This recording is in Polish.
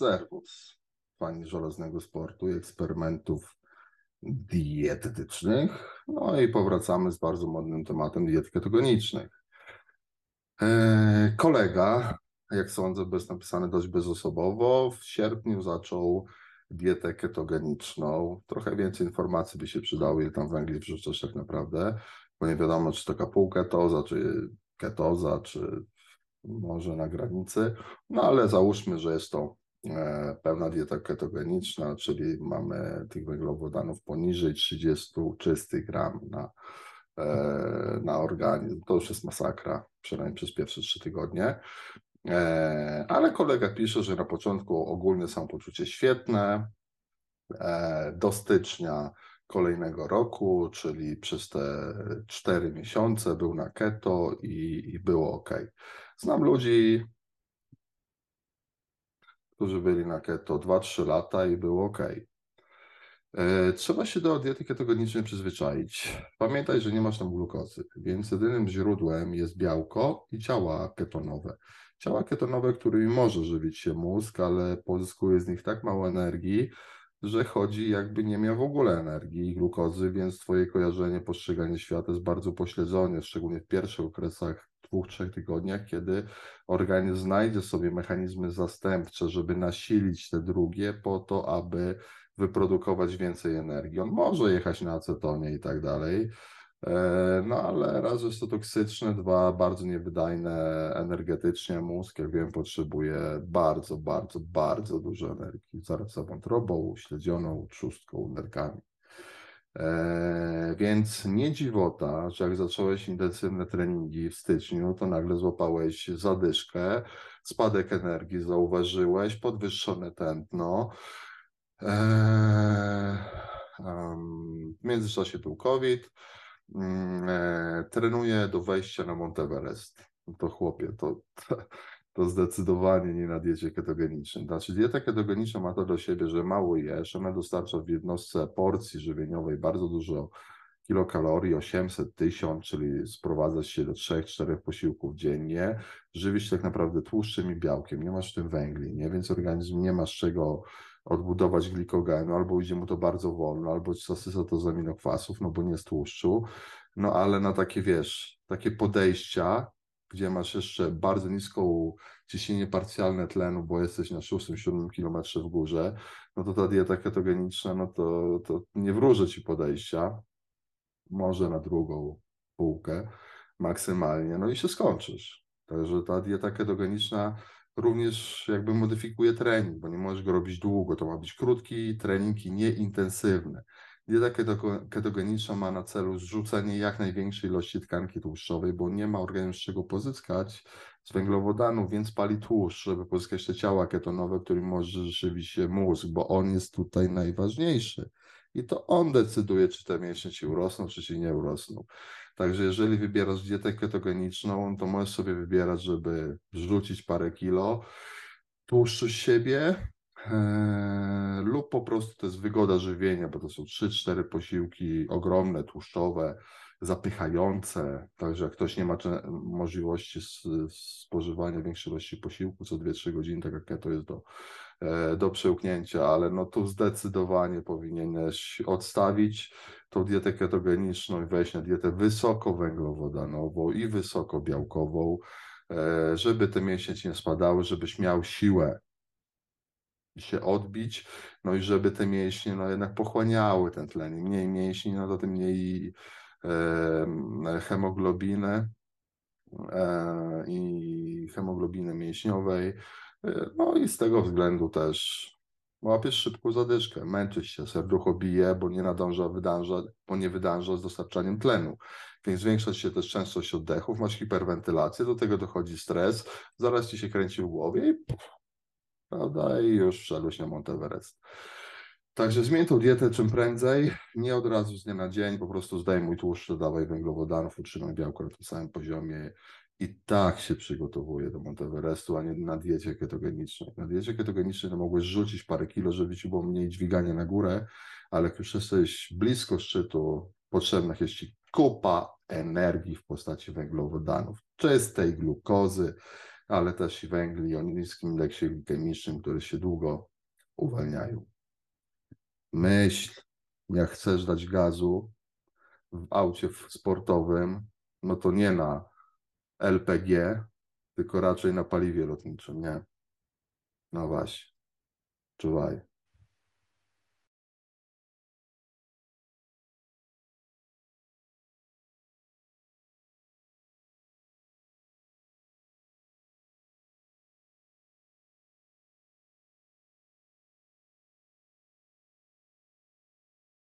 z fani żelaznego sportu i eksperymentów dietetycznych. No i powracamy z bardzo modnym tematem diet ketogenicznych. E, kolega, jak sądzę, jest napisany dość bezosobowo, w sierpniu zaczął dietę ketogeniczną. Trochę więcej informacji by się przydało, ile tam węgli wrzucasz tak naprawdę, bo nie wiadomo, czy taka półketoza, czy ketoza, czy może na granicy. No ale załóżmy, że jest to pełna dieta ketogeniczna, czyli mamy tych węglowodanów poniżej 30 czystych gram na, e, na organizm. To już jest masakra, przynajmniej przez pierwsze trzy tygodnie. E, ale kolega pisze, że na początku ogólne samopoczucie świetne, do stycznia kolejnego roku, czyli przez te cztery miesiące był na keto i, i było ok. Znam ludzi, którzy byli na keto 2-3 lata i było ok. E, trzeba się do diety ketogenicznej przyzwyczaić. Pamiętaj, że nie masz tam glukozy, więc jedynym źródłem jest białko i ciała ketonowe. Ciała ketonowe, którymi może żywić się mózg, ale pozyskuje z nich tak mało energii, że chodzi jakby nie miał w ogóle energii i glukozy, więc twoje kojarzenie, postrzeganie świata jest bardzo pośledzone, szczególnie w pierwszych okresach dwóch, trzech tygodniach, kiedy organizm znajdzie sobie mechanizmy zastępcze, żeby nasilić te drugie po to, aby wyprodukować więcej energii. On może jechać na acetonie i tak dalej, E, no ale raz jest to toksyczne, dwa bardzo niewydajne energetycznie. Mózg, jak wiem, potrzebuje bardzo, bardzo, bardzo dużo energii. Zaraz za wątrobą, śledzioną, trzustką, nerkami. E, więc nie dziwota, że jak zacząłeś intensywne treningi w styczniu, to nagle złapałeś zadyszkę, spadek energii zauważyłeś, podwyższone tętno. E, w międzyczasie był COVID Mm, e, trenuję do wejścia na Monteverest. To chłopie, to, to, to zdecydowanie nie na diecie ketogenicznej. Znaczy dieta ketogeniczna ma to do siebie, że mało jesz, ona dostarcza w jednostce porcji żywieniowej bardzo dużo kilokalorii, 800, 1000, czyli sprowadza się do 3-4 posiłków dziennie, żywisz tak naprawdę tłuszczem i białkiem, nie masz w tym węgli, nie? więc organizm nie ma z czego odbudować glikogenu, albo idzie mu to bardzo wolno, albo zasysa to z aminokwasów, no bo nie z tłuszczu, no ale na takie, wiesz, takie podejścia, gdzie masz jeszcze bardzo niską ciśnienie parcjalne tlenu, bo jesteś na 6-7 kilometrze w górze, no to ta dieta ketogeniczna, no to, to nie wróży ci podejścia, może na drugą półkę maksymalnie, no i się skończysz. Także ta dieta ketogeniczna również jakby modyfikuje trening, bo nie możesz go robić długo. To ma być krótki trening i nieintensywny. Dieta ketogeniczna ma na celu zrzucenie jak największej ilości tkanki tłuszczowej, bo nie ma organizmu z czego pozyskać z węglowodanów, więc pali tłuszcz, żeby pozyskać te ciała ketonowe, którym może żywić się mózg, bo on jest tutaj najważniejszy. I to on decyduje, czy te mięśnie ci urosną, czy ci nie urosną. Także jeżeli wybierasz dietę ketogeniczną, to możesz sobie wybierać, żeby rzucić parę kilo tłuszczu z siebie, lub po prostu to jest wygoda żywienia, bo to są 3-4 posiłki ogromne, tłuszczowe, zapychające. Także jak ktoś nie ma możliwości spożywania większej ilości posiłku co 2-3 godziny, tak jak to jest do, e, do przełknięcia, ale no tu zdecydowanie powinieneś odstawić tą dietę ketogeniczną i wejść na dietę wysokowęglowodanową i wysokobiałkową, e, żeby te mięśnie ci nie spadały, żebyś miał siłę się odbić, no i żeby te mięśnie no jednak pochłaniały ten tlen. Im mniej mięśni, no to tym mniej e, hemoglobiny e, i hemoglobiny mięśniowej. No i z tego względu też łapiesz szybką zadyszkę, męczysz się, serducho bije, bo nie nadąża, wydąża, bo nie wydąża z dostarczaniem tlenu. Więc zwiększa się też częstość oddechów, masz hiperwentylację, do tego dochodzi stres, zaraz ci się kręci w głowie i prawda, i już wszedłeś na Monteverest. Także zmień tą dietę czym prędzej, nie od razu z dnia na dzień, po prostu zdejmuj tłuszcze, dawaj węglowodanów, utrzymaj białko na tym samym poziomie i tak się przygotowuje do Monteverestu, a nie na diecie ketogenicznej. Na diecie ketogenicznej to mogłeś rzucić parę kilo, żeby ci było mniej dźwigania na górę, ale jak już jesteś blisko szczytu, potrzebna jest ci kupa energii w postaci węglowodanów, czystej glukozy, ale też i węgli o niskim indeksie glikemicznym, który się długo uwalniają. Myśl, jak chcesz dać gazu w aucie sportowym, no to nie na LPG, tylko raczej na paliwie lotniczym, nie? No właśnie. Czuwaj.